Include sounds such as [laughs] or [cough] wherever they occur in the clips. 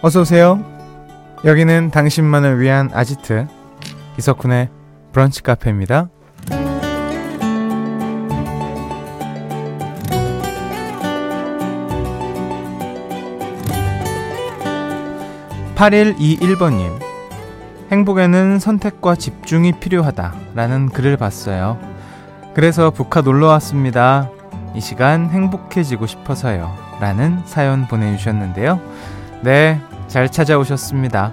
어서 오세요. 여기는 당신만을 위한 아지트 이석훈의 브런치 카페입니다. 8121번님 행복에는 선택과 집중이 필요하다 라는 글을 봤어요. 그래서 북한 놀러 왔습니다. 이 시간 행복해지고 싶어서요. 라는 사연 보내주셨는데요. 네, 잘 찾아오셨습니다.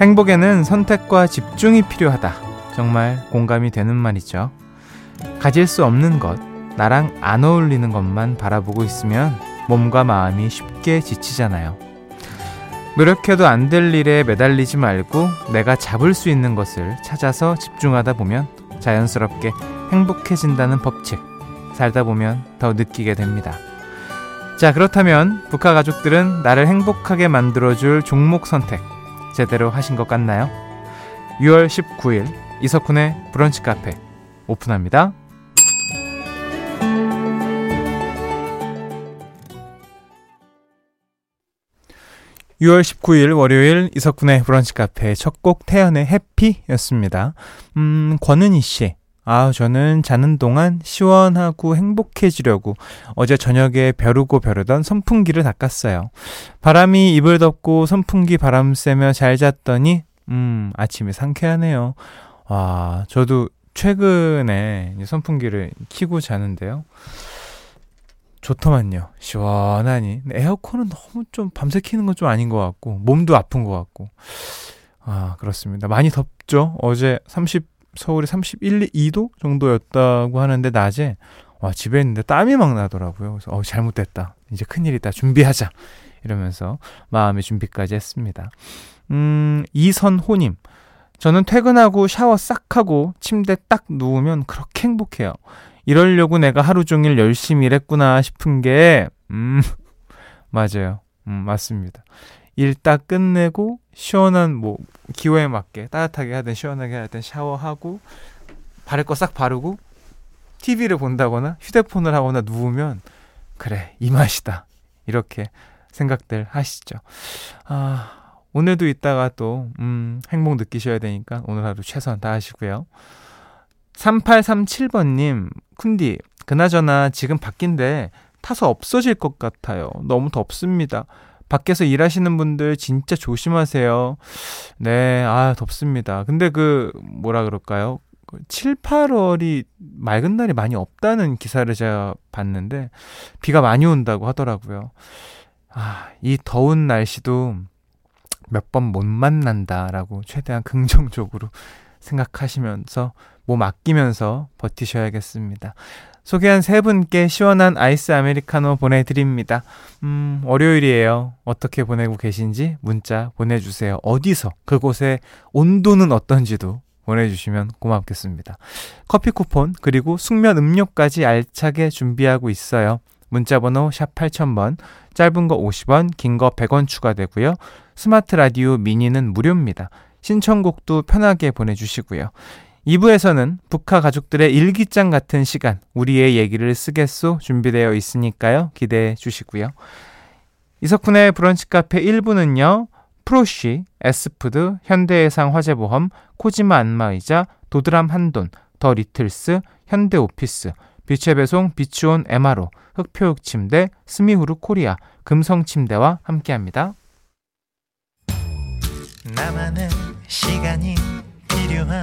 행복에는 선택과 집중이 필요하다. 정말 공감이 되는 말이죠. 가질 수 없는 것, 나랑 안 어울리는 것만 바라보고 있으면 몸과 마음이 쉽게 지치잖아요. 노력해도 안 될 일에 매달리지 말고 내가 잡을 수 있는 것을 찾아서 집중하다 보면 자연스럽게 행복해진다는 법칙. 살다 보면 더 느끼게 됩니다. 자, 그렇다면 북한 가족들은 나를 행복하게 만들어줄 종목 선택 제대로 하신 것 같나요? 6월 19일 이석훈의 브런치 카페 오픈합니다. 6월 19일 월요일 이석훈의 브런치 카페 첫 곡 태연의 해피였습니다. 음, 권은희 씨. 아, 저는 자는 동안 시원하고 행복해지려고 어제 저녁에 벼르고 벼르던 선풍기를 닦았어요. 바람이 이불 덮고 선풍기 바람 쐬며 잘 잤더니, 음, 아침이 상쾌하네요. 와, 저도 최근에 선풍기를 키고 자는데요. 좋더만요. 시원하니. 에어컨은 너무 좀 밤새 키는 건 좀 아닌 것 같고, 몸도 아픈 것 같고. 아, 그렇습니다. 많이 덥죠? 어제 30, 서울이 31, 2도 정도였다고 하는데 낮에 와 집에 있는데 땀이 막 나더라고요. 그래서 어 잘못됐다. 이제 큰일이다. 준비하자. 이러면서 마음의 준비까지 했습니다. 음, 이선호님. 저는 퇴근하고 샤워 싹 하고 침대 딱 누우면 그렇게 행복해요. 이러려고 내가 하루 종일 열심히 일했구나 싶은 게, 음, [laughs] 맞아요. 음, 맞습니다. 일 딱 끝내고 시원한 뭐 기호에 맞게 따뜻하게 하든 시원하게 하든 샤워하고 바를 거 싹 바르고 TV를 본다거나 휴대폰을 하거나 누우면 그래 이 맛이다 이렇게 생각들 하시죠. 아 오늘도 이따가 또 음, 행복 느끼셔야 되니까 오늘 하루 최선 다하시고요. 3837번님 쿤디 그나저나 지금 바뀐데 타서 없어질 것 같아요. 너무 덥습니다. 밖에서 일하시는 분들 진짜 조심하세요. 네, 아, 덥습니다. 근데 그, 뭐라 그럴까요? 7, 그 8월이 맑은 날이 많이 없다는 기사를 제가 봤는데, 비가 많이 온다고 하더라고요. 아, 이 더운 날씨도 몇 번 못 만난다라고 최대한 긍정적으로 생각하시면서 몸 아끼면서 버티셔야겠습니다. 소개한 세 분께 시원한 아이스 아메리카노 보내드립니다. 음, 월요일이에요. 어떻게 보내고 계신지 문자 보내주세요. 어디서, 그곳의 온도는 어떤지도 보내주시면 고맙겠습니다. 커피 쿠폰, 그리고 숙면 음료까지 알차게 준비하고 있어요. 문자번호 샵 8000번, 짧은 거 50원, 긴 거 100원 추가되고요. 스마트 라디오 미니는 무료입니다. 신청곡도 편하게 보내주시고요. 2부에서는 북카 가족들의 일기장 같은 시간, 우리의 얘기를 쓰겠소 준비되어 있으니까요. 기대해 주시고요. 이석훈의 브런치 카페 1부는요. 프로쉬, 에스푸드, 현대해상 화재보험, 코지마 안마의자, 도드람 한돈, 더 리틀스, 현대오피스, 빛의 배송 비추온 에마로, 흑표육 침대, 스미후르 코리아, 금성 침대와 함께합니다. 나만의 시간이 필요한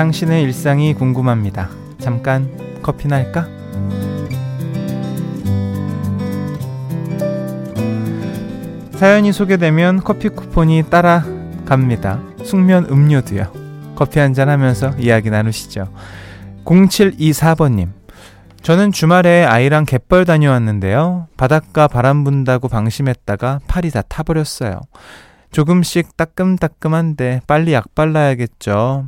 당신의 일상이 궁금합니다. 잠깐 커피나 할까? 사연이 소개되면 커피 쿠폰이 따라갑니다. 숙면 음료도요. 커피 한잔 하면서 이야기 나누시죠. 0724번님. 저는 주말에 아이랑 갯벌 다녀왔는데요. 바닷가 바람 분다고 방심했다가 팔이 다 타버렸어요. 조금씩 따끔따끔한데 빨리 약 발라야겠죠.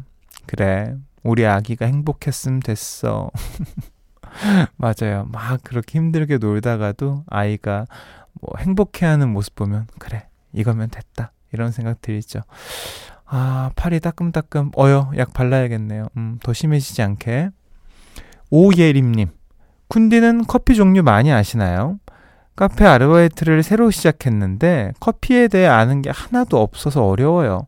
그래. 우리 아기가 행복했으면 됐어. [laughs] 맞아요. 막 그렇게 힘들게 놀다가도 아이가 뭐 행복해하는 모습 보면 그래 이거면 됐다 이런 생각 들죠. 아 팔이 따끔따끔 어여 약 발라야겠네요. 음, 더 심해지지 않게. 오예림님 쿤디는 커피 종류 많이 아시나요? 카페 아르바이트를 새로 시작했는데 커피에 대해 아는 게 하나도 없어서 어려워요.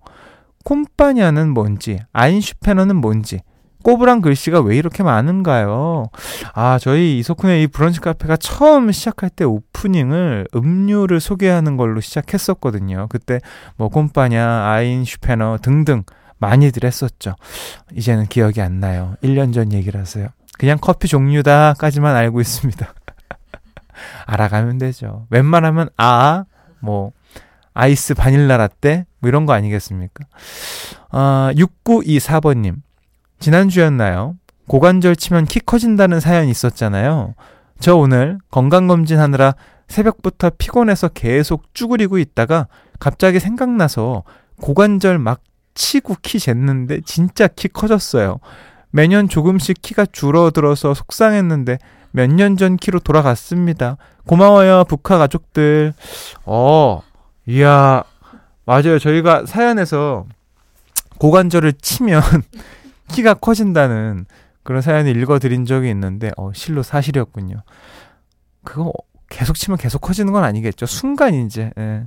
콤파냐는 뭔지, 아인슈페너는 뭔지, 꼬부랑 글씨가 왜 이렇게 많은가요? 아, 저희 이소쿤의 이 브런치 카페가 처음 시작할 때 오프닝을 음료를 소개하는 걸로 시작했었거든요. 그때 뭐 꼼빠냐, 아인 슈페너 등등 많이들 했었죠. 이제는 기억이 안 나요. 1년 전 얘기라서요. 그냥 커피 종류다까지만 알고 있습니다. [laughs] 알아가면 되죠. 웬만하면 아, 뭐 아이스 바닐라 라떼 뭐 이런 거 아니겠습니까? 아, 6924번님. 지난주였나요? 고관절 치면 키 커진다는 사연이 있었잖아요. 저 오늘 건강검진 하느라 새벽부터 피곤해서 계속 쭈그리고 있다가 갑자기 생각나서 고관절 막 치고 키 쟀는데 진짜 키 커졌어요. 매년 조금씩 키가 줄어들어서 속상했는데 몇 년 전 키로 돌아갔습니다. 고마워요, 북한 가족들. 어, 이야, 맞아요. 저희가 사연에서 고관절을 치면 [laughs] 키가 커진다는 그런 사연을 읽어드린 적이 있는데, 어, 실로 사실이었군요. 그거 계속 치면 계속 커지는 건 아니겠죠. 순간 이제, 예.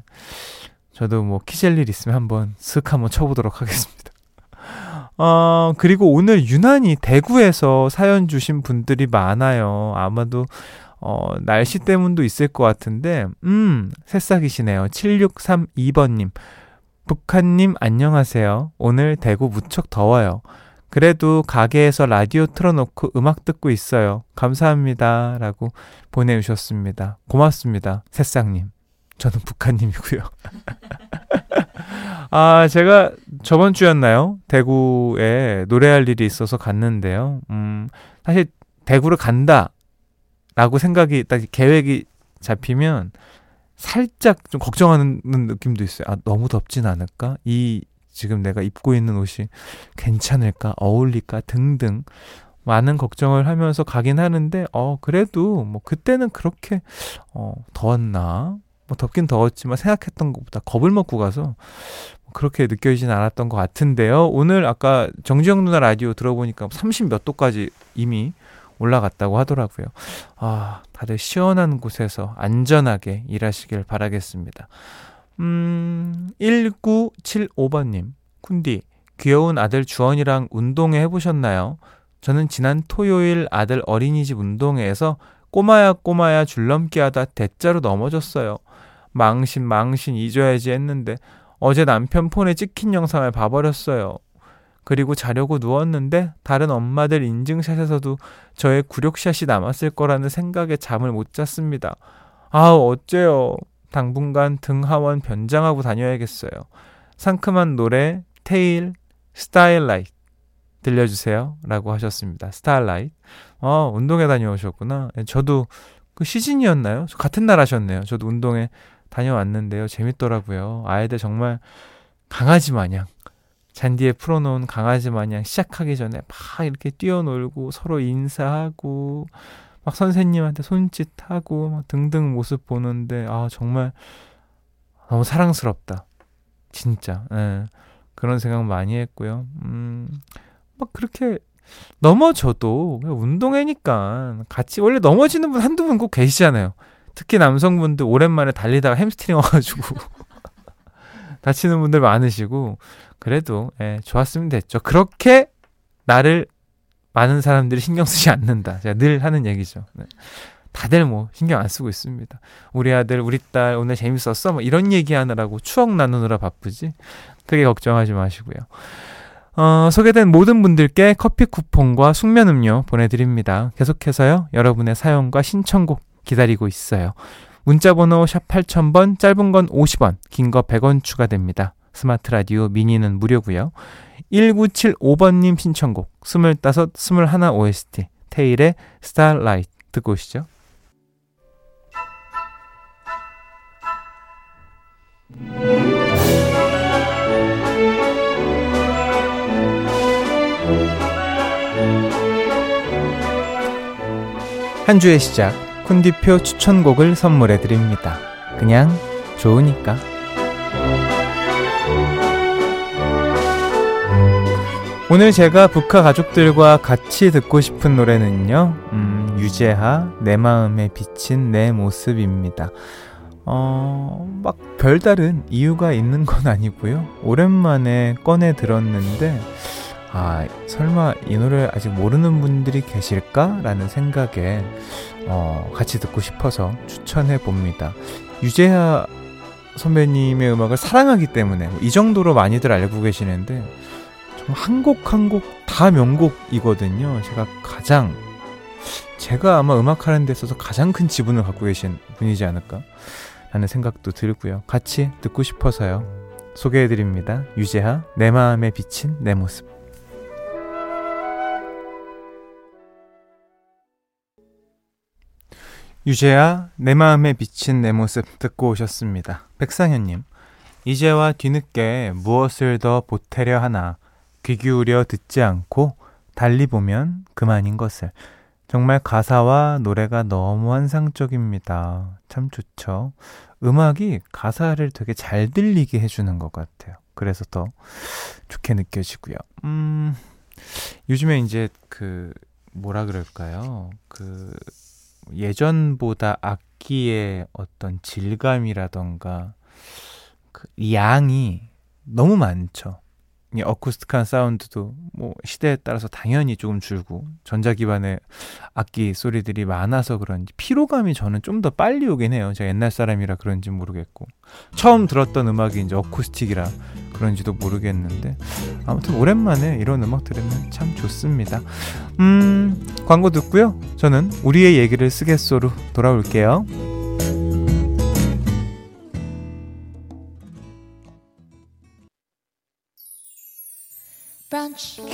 저도 뭐 키젤 일 있으면 한번 슥 한번 쳐보도록 하겠습니다. [laughs] 어, 그리고 오늘 유난히 대구에서 사연 주신 분들이 많아요. 아마도, 어, 날씨 때문도 있을 것 같은데, 음, 새싹이시네요. 7632번님. 북한님, 안녕하세요. 오늘 대구 무척 더워요. 그래도 가게에서 라디오 틀어놓고 음악 듣고 있어요. 감사합니다. 라고 보내주셨습니다. 고맙습니다. 새싹님. 저는 북한님이고요. [laughs] 아, 제가 저번 주였나요? 대구에 노래할 일이 있어서 갔는데요. 음, 사실 대구를 간다. 라고 생각이, 딱 계획이 잡히면 살짝 좀 걱정하는 느낌도 있어요. 아, 너무 덥진 않을까? 이 지금 내가 입고 있는 옷이 괜찮을까, 어울릴까 등등 많은 걱정을 하면서 가긴 하는데 어 그래도 뭐 그때는 그렇게 어 더웠나 뭐 덥긴 더웠지만 생각했던 것보다 겁을 먹고 가서 뭐 그렇게 느껴지진 않았던 것 같은데요. 오늘 아까 정지영 누나 라디오 들어보니까 30 몇 도까지 이미 올라갔다고 하더라고요. 아, 다들 시원한 곳에서 안전하게 일하시길 바라겠습니다. 음, 1975번님, 쿤디, 귀여운 아들 주원이랑 운동회 해보셨나요? 저는 지난 토요일 아들 어린이집 운동회에서 꼬마야 꼬마야 줄넘기 하다 대자로 넘어졌어요. 망신 망신 잊어야지 했는데 어제 남편 폰에 찍힌 영상을 봐버렸어요. 그리고 자려고 누웠는데 다른 엄마들 인증샷에서도 저의 굴욕샷이 남았을 거라는 생각에 잠을 못 잤습니다. 아우 어째요. 당분간 등하원 변장하고 다녀야겠어요. 상큼한 노래 태일 Starlight 들려주세요. 라고 하셨습니다. Starlight. 어, 운동회 다녀오셨구나. 예, 저도 그 시즌이었나요? 같은 날 하셨네요. 저도 운동회 다녀왔는데요. 재밌더라고요. 아이들 정말 강아지 마냥 잔디에 풀어놓은 강아지 마냥 시작하기 전에 막 이렇게 뛰어놀고 서로 인사하고 막 선생님한테 손짓하고 막 등등 모습 보는데 아 정말 너무 사랑스럽다. 진짜. 예. 그런 생각 많이 했고요. 음. 막 그렇게 넘어져도 운동회니까 같이 원래 넘어지는 분 한두 분 꼭 계시잖아요. 특히 남성분들 오랜만에 달리다가 햄스트링 와가지고 다치는 분들 많으시고 그래도 예, 좋았으면 됐죠. 그렇게 나를 많은 사람들이 신경 쓰지 않는다. 제가 늘 하는 얘기죠. 네. 다들 뭐 신경 안 쓰고 있습니다. 우리 아들, 우리 딸 오늘 재밌었어? 뭐 이런 얘기 하느라고 추억 나누느라 바쁘지. 크게 걱정하지 마시고요. 어, 소개된 모든 분들께 커피 쿠폰과 숙면 음료 보내드립니다. 계속해서요, 여러분의 사연과 신청곡 기다리고 있어요. 문자번호 샵 8000번, 짧은 건 50원, 긴 거 100원 추가됩니다. 스마트 라디오 미니는 무료고요. 1975번님 신청곡 25, 21 OST 태일의 Starlight 듣고 오시죠. 한 주의 시작 쿤디표 추천곡을 선물해 드립니다. 그냥 좋으니까. 오늘 제가 북한 가족들과 같이 듣고 싶은 노래는요, 음, 유재하, 내 마음에 비친 내 모습입니다. 어, 막 별다른 이유가 있는 건 아니고요. 오랜만에 꺼내 들었는데, 아, 설마 이 노래 아직 모르는 분들이 계실까? 라는 생각에, 어, 같이 듣고 싶어서 추천해 봅니다. 유재하 선배님의 음악을 사랑하기 때문에, 이 정도로 많이들 알고 계시는데, 한곡 한 곡 다 명곡이거든요. 제가 가장 제가 아마 음악하는 데 있어서 가장 큰 지분을 갖고 계신 분이지 않을까 라는 생각도 들고요. 같이 듣고 싶어서요. 소개해드립니다. 유재하 내 마음에 비친 내 모습 유재하 내 마음에 비친 내 모습 듣고 오셨습니다. 백상현님 이제와 뒤늦게 무엇을 더 보태려 하나 귀 기울여 듣지 않고 달리 보면 그만인 것을. 정말 가사와 노래가 너무 환상적입니다. 참 좋죠. 음악이 가사를 되게 잘 들리게 해주는 것 같아요. 그래서 더 좋게 느껴지고요. 음, 요즘에 이제 그, 뭐라 그럴까요? 그, 예전보다 악기의 어떤 질감이라던가, 그 양이 너무 많죠. 어쿠스틱한 사운드도 뭐 시대에 따라서 당연히 조금 줄고 전자 기반의 악기 소리들이 많아서 그런지 피로감이 저는 좀 더 빨리 오긴 해요. 제가 옛날 사람이라 그런지 모르겠고 처음 들었던 음악이 이제 어쿠스틱이라 그런지도 모르겠는데 아무튼 오랜만에 이런 음악 들으면 참 좋습니다. 음 광고 듣고요. 저는 우리의 얘기를 쓰겠소로 돌아올게요. lunch.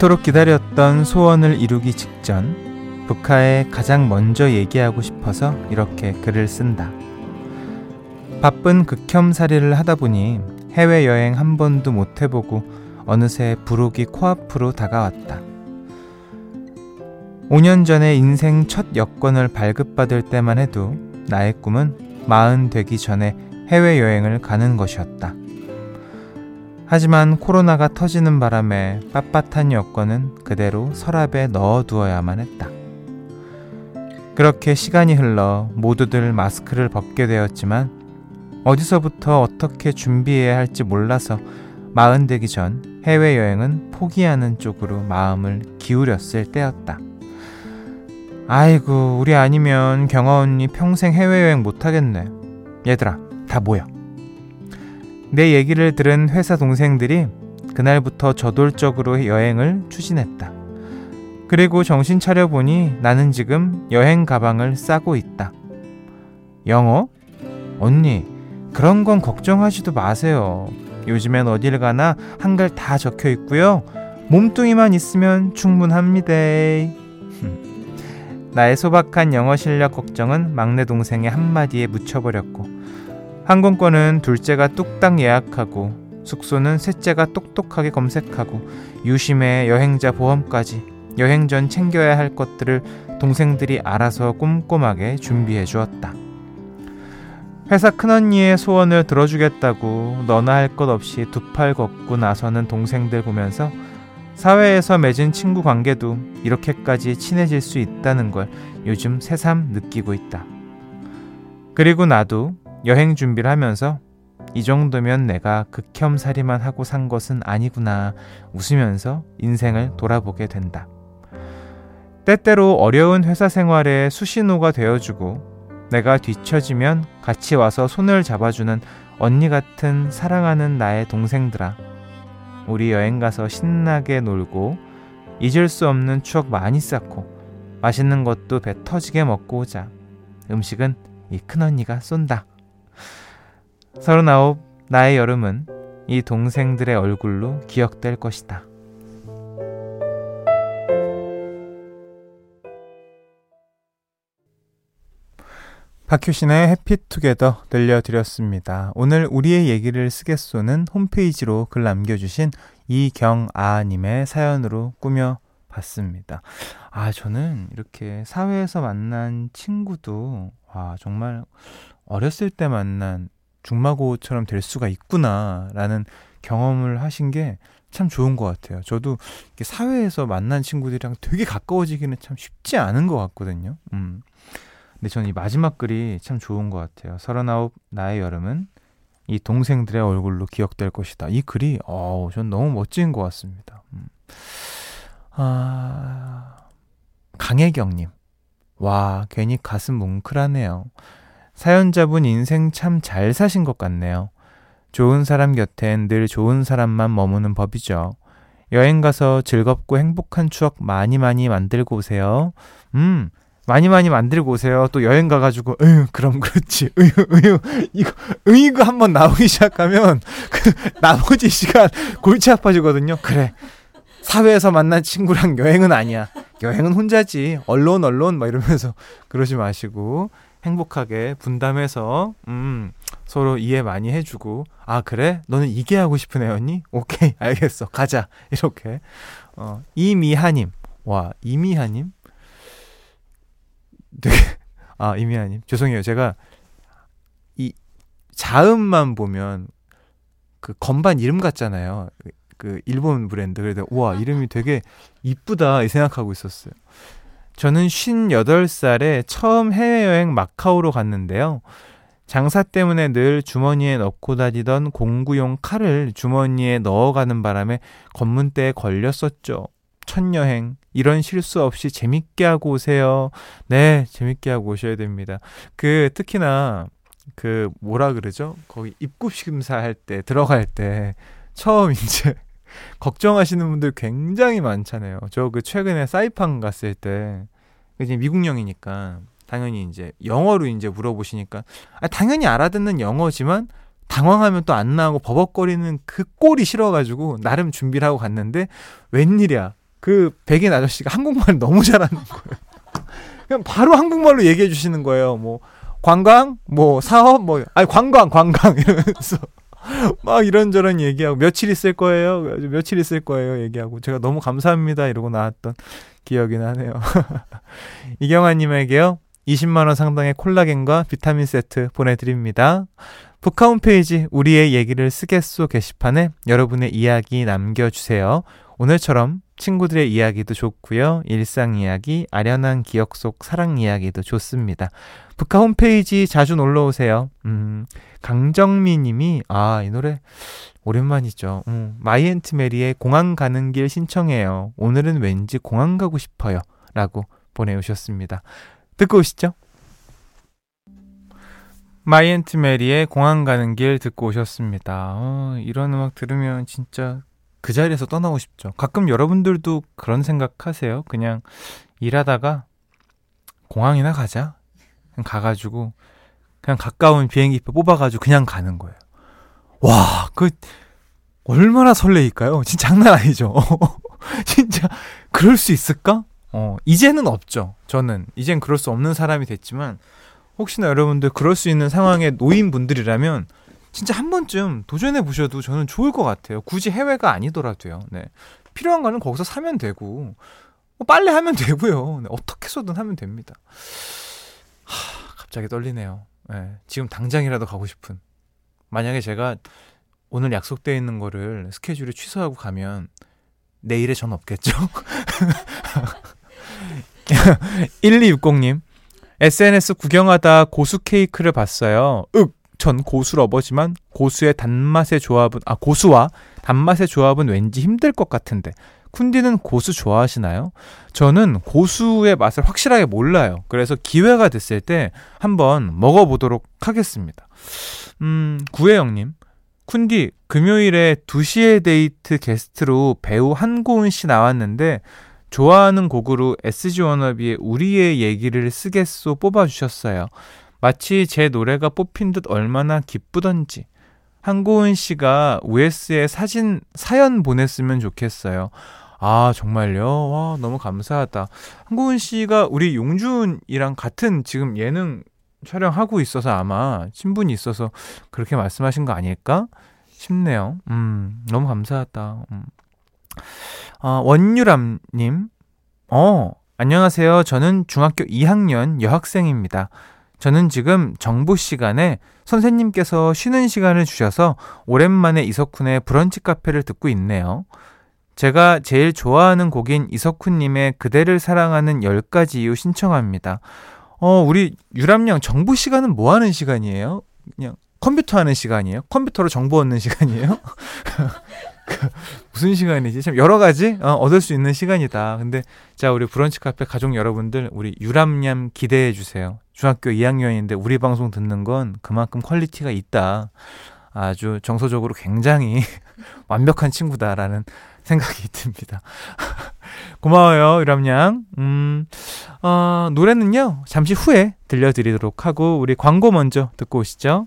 그토록 기다렸던 소원을 이루기 직전 북하에 가장 먼저 얘기하고 싶어서 이렇게 글을 쓴다. 바쁜 극혐살이를 하다 보니 해외여행 한 번도 못 해보고 어느새 부록이 코앞으로 다가왔다. 5년 전에 인생 첫 여권을 발급받을 때만 해도 나의 꿈은 마흔 되기 전에 해외여행을 가는 것이었다. 하지만 코로나가 터지는 바람에 빳빳한 여권은 그대로 서랍에 넣어두어야만 했다. 그렇게 시간이 흘러 모두들 마스크를 벗게 되었지만 어디서부터 어떻게 준비해야 할지 몰라서 마흔 되기 전 해외여행은 포기하는 쪽으로 마음을 기울였을 때였다. 아이고, 우리 아니면 경아 언니 평생 해외여행 못하겠네. 얘들아, 다 모여. 내 얘기를 들은 회사 동생들이 그날부터 저돌적으로 여행을 추진했다. 그리고 정신 차려보니 나는 지금 여행 가방을 싸고 있다. 영어? 언니, 그런 건 걱정하지도 마세요. 요즘엔 어딜 가나 한글 다 적혀 있고요. 몸뚱이만 있으면 충분합니다. [laughs] 나의 소박한 영어 실력 걱정은 막내 동생의 한마디에 묻혀버렸고 항공권은 둘째가 뚝딱 예약하고 숙소는 셋째가 똑똑하게 검색하고 유심의 여행자 보험까지 여행 전 챙겨야 할 것들을 동생들이 알아서 꼼꼼하게 준비해 주었다. 회사 큰언니의 소원을 들어주겠다고 너나 할 것 없이 두 팔 걷고 나서는 동생들 보면서 사회에서 맺은 친구 관계도 이렇게까지 친해질 수 있다는 걸 요즘 새삼 느끼고 있다. 그리고 나도 여행 준비를 하면서 이 정도면 내가 극혐살이만 하고 산 것은 아니구나 웃으면서 인생을 돌아보게 된다. 때때로 어려운 회사 생활에 수신호가 되어주고 내가 뒤처지면 같이 와서 손을 잡아주는 언니 같은 사랑하는 나의 동생들아. 우리 여행 가서 신나게 놀고 잊을 수 없는 추억 많이 쌓고 맛있는 것도 배 터지게 먹고 오자. 음식은 이 큰언니가 쏜다. 서른아홉 나의 여름은 이 동생들의 얼굴로 기억될 것이다. 박효신의 해피투게더 들려드렸습니다. 오늘 우리의 얘기를 쓰겠소는 홈페이지로 글 남겨주신 이경아님의 사연으로 꾸며봤습니다. 아, 저는 이렇게 사회에서 만난 친구도, 와, 정말 어렸을 때 만난 중마고처럼 될 수가 있구나라는 경험을 하신 게 참 좋은 것 같아요. 저도 사회에서 만난 친구들이랑 되게 가까워지기는 참 쉽지 않은 것 같거든요. 음. 근데 저는 이 마지막 글이 참 좋은 것 같아요. 서른아홉 나의 여름은 이 동생들의 얼굴로 기억될 것이다. 이 글이 어우 전 너무 멋진 것 같습니다. 음. 아 강혜경님 와 괜히 가슴 뭉클하네요. 사연자분 인생 참 잘 사신 것 같네요. 좋은 사람 곁엔 늘 좋은 사람만 머무는 법이죠. 여행 가서 즐겁고 행복한 추억 많이 많이 만들고 오세요. 음, 많이 많이 만들고 오세요. 또 여행 가가지고, 으유, 그럼 그렇지. [laughs] 으유, 으유. 이거, 으이거 한번 나오기 시작하면, [laughs] 그, 나머지 시간 골치 아파지거든요. 그래. 사회에서 만난 친구랑 여행은 아니야. 여행은 혼자지. 언론, 언론, 막 이러면서 그러지 마시고, 행복하게 분담해서 음, 서로 이해 많이 해주고 아 그래? 너는 이게 하고 싶은 애였니? 오케이 [laughs] 알겠어. 가자. 이렇게. 어, 이미하님. 와 이미하님? 되게 아 이미하님. 죄송해요. 제가 이 자음만 보면 그 건반 이름 같잖아요. 그 일본 브랜드. 그래서 와 이름이 되게 이쁘다 이 생각하고 있었어요. 저는 58살에 처음 해외여행 마카오로 갔는데요. 장사 때문에 늘 주머니에 넣고 다니던 공구용 칼을 주머니에 넣어가는 바람에 검문대에 걸렸었죠. 첫 여행 이런 실수 없이 재밌게 하고 오세요. 네, 재밌게 하고 오셔야 됩니다. 그 특히나 그 뭐라 그러죠? 거기 입국 심사할 때 들어갈 때 처음 [laughs] 이제 걱정하시는 분들 굉장히 많잖아요. 저 그 최근에 사이판 갔을 때 이제 미국령이니까 당연히 이제 영어로 이제 물어보시니까 아, 당연히 알아듣는 영어지만 당황하면 또 안 나오고 버벅거리는 그 꼴이 싫어가지고 나름 준비를 하고 갔는데 웬일이야 그 백인 아저씨가 한국말 너무 잘하는 거예요. [laughs] 그냥 바로 한국말로 얘기해 주시는 거예요. 뭐 관광, 뭐 사업, 뭐 아니 관광, 관광 [laughs] 이러면서 [laughs] 막 이런저런 얘기하고 며칠 있을 거예요. 며칠 있을 거예요. 얘기하고 제가 너무 감사합니다 이러고 나왔던 기억이 나네요. [laughs] 이경아 님에게요. 20만 원 상당의 콜라겐과 비타민 세트 보내 드립니다. 북카 홈페이지 우리의 얘기를 쓰겠소 게시판에 여러분의 이야기 남겨 주세요. 오늘처럼 친구들의 이야기도 좋고요. 일상 이야기, 아련한 기억 속 사랑 이야기도 좋습니다. 북카 홈페이지 자주 놀러 오세요. 음, 강정미 님이 아, 이 노래 오랜만이죠. 음, 마이 앤트 메리의 공항 가는 길 신청해요. 오늘은 왠지 공항 가고 싶어요. 라고 보내오셨습니다. 듣고 오시죠. 마이 앤트 메리의 공항 가는 길 듣고 오셨습니다. 어, 이런 음악 들으면 진짜 그 자리에서 떠나고 싶죠. 가끔 여러분들도 그런 생각하세요. 그냥 일하다가 공항이나 가자. 그냥 가가지고 그냥 가까운 비행기표 뽑아가지고 그냥 가는 거예요. 와, 그 얼마나 설레일까요? 진짜 장난 아니죠. [laughs] 진짜 그럴 수 있을까? 어, 이제는 없죠. 저는 이젠 그럴 수 없는 사람이 됐지만 혹시나 여러분들 그럴 수 있는 상황에 놓인 분들이라면 진짜 한 번쯤 도전해 보셔도 저는 좋을 것 같아요. 굳이 해외가 아니더라도요. 네. 필요한 거는 거기서 사면 되고 뭐 빨래 하면 되고요. 네, 어떻게 해서든 하면 됩니다. 하, 갑자기 떨리네요. 네, 지금 당장이라도 가고 싶은. 만약에 제가 오늘 약속되어 있는 거를 스케줄을 취소하고 가면 내일에 전 없겠죠? [laughs] 1260님, SNS 구경하다 고수 케이크를 봤어요. 윽! 전 고수 러버지만 고수의 단맛의 조합은, 아, 고수와 단맛의 조합은 왠지 힘들 것 같은데. 쿤디는 고수 좋아하시나요? 저는 고수의 맛을 확실하게 몰라요. 그래서 기회가 됐을 때 한번 먹어보도록 하겠습니다. 음, 구혜영님. 쿤디, 금요일에 2시에 데이트 게스트로 배우 한고은 씨 나왔는데, 좋아하는 곡으로 SG 워너비의 우리의 얘기를 쓰겠소 뽑아주셨어요. 마치 제 노래가 뽑힌 듯 얼마나 기쁘던지. 한고은 씨가 OS에 사진, 사연 보냈으면 좋겠어요. 아, 정말요? 와, 너무 감사하다. 한고은 씨가 우리 용준이랑 같은 지금 예능 촬영하고 있어서 아마 친분이 있어서 그렇게 말씀하신 거 아닐까 싶네요. 음, 너무 감사하다. 음. 어, 원유람님, 어, 안녕하세요. 저는 중학교 2학년 여학생입니다. 저는 지금 정보 시간에 선생님께서 쉬는 시간을 주셔서 오랜만에 이석훈의 브런치 카페를 듣고 있네요. 제가 제일 좋아하는 곡인 이석훈님의 그대를 사랑하는 10가지 이유 신청합니다. 어, 우리 유람양 정보 시간은 뭐 하는 시간이에요? 그냥 컴퓨터 하는 시간이에요? 컴퓨터로 정보 얻는 시간이에요? [laughs] 그 무슨 시간이지? 참 여러 가지 어, 얻을 수 있는 시간이다. 근데 자 우리 브런치 카페 가족 여러분들 우리 유람양 기대해 주세요. 중학교 2학년인데 우리 방송 듣는 건 그만큼 quality가 있다. 아주 정서적으로 굉장히 [laughs] 완벽한 친구다라는 생각이 듭니다. [laughs] 고마워요, 유람양. 음, 어, 노래는요, 잠시 후에 들려드리도록 하고, 우리 광고 먼저 듣고 오시죠.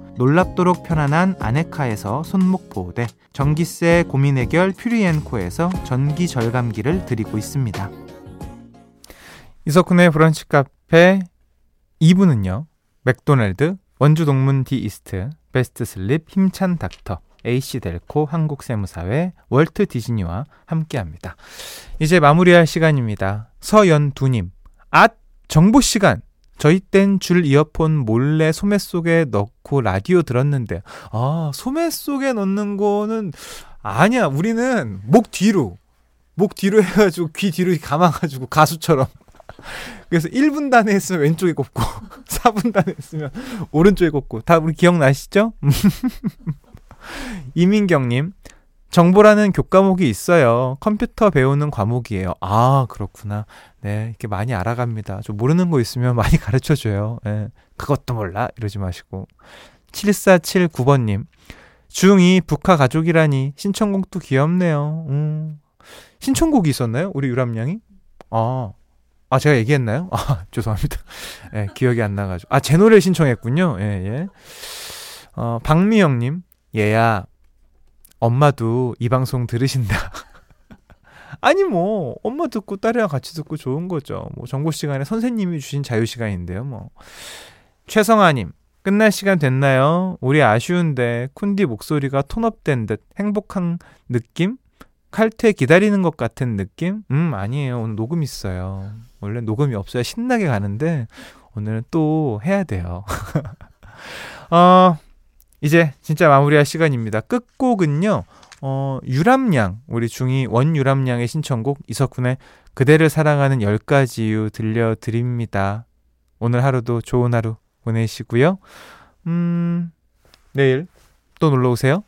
놀랍도록 편안한 아네카에서 손목 보호대, 전기세 고민 해결 퓨리엔코에서 전기 절감기를 드리고 있습니다. 이석훈의 브런치 카페 2부는요. 맥도날드, 원주 동문 디 이스트, 베스트 슬립, 힘찬 닥터, AC델코 한국세무사회, 월트 디즈니와 함께합니다. 이제 마무리할 시간입니다. 서연두님, 앗 정보 시간. 저희 땐 줄 이어폰 몰래 소매 속에 넣고 라디오 들었는데, 아, 소매 속에 넣는 거는, 아니야, 우리는 목 뒤로, 목 뒤로 해가지고 귀 뒤로 감아가지고 가수처럼. [laughs] 그래서 1분 단에 했으면 왼쪽에 꼽고, 4분 [laughs] 단에 했으면 오른쪽에 꼽고, 다 우리 기억나시죠? [laughs] 이민경님, 정보라는 교과목이 있어요. 컴퓨터 배우는 과목이에요. 아, 그렇구나. 네, 이렇게 많이 알아갑니다. 좀 모르는 거 있으면 많이 [laughs] 가르쳐 줘요. 예, 그것도 몰라. 이러지 마시고. 7479번님, 중2 북한 가족이라니 신청곡도 귀엽네요. 음. 신청곡이 있었나요? 우리 유람양이? 아, 아, 제가 얘기했나요? 아, [laughs] 죄송합니다. 예, 기억이 안 나가지고. 아, 제 노래 신청했군요. 예, 예. 어, 박미영님, 얘야, 엄마도 이 방송 들으신다. [laughs] 아니 뭐 엄마 듣고 딸이랑 같이 듣고 좋은 거죠. 뭐 정보 시간에 선생님이 주신 자유 시간인데요. 뭐 최성아님 끝날 시간 됐나요? 우리 아쉬운데 쿤디 목소리가 톤업된 듯 행복한 느낌? 칼퇴 기다리는 것 같은 느낌? 음 아니에요. 오늘 녹음 있어요. 원래 녹음이 없어야 신나게 가는데 오늘은 또 해야 돼요. [laughs] 어 이제 진짜 마무리할 시간입니다. 끝곡은요. 어, 유람양, 우리 중이 원유람양의 신청곡 이석훈의 그대를 사랑하는 10가지 이유 들려드립니다. 오늘 하루도 좋은 하루 보내시고요. 음, 내일 또 놀러 오세요.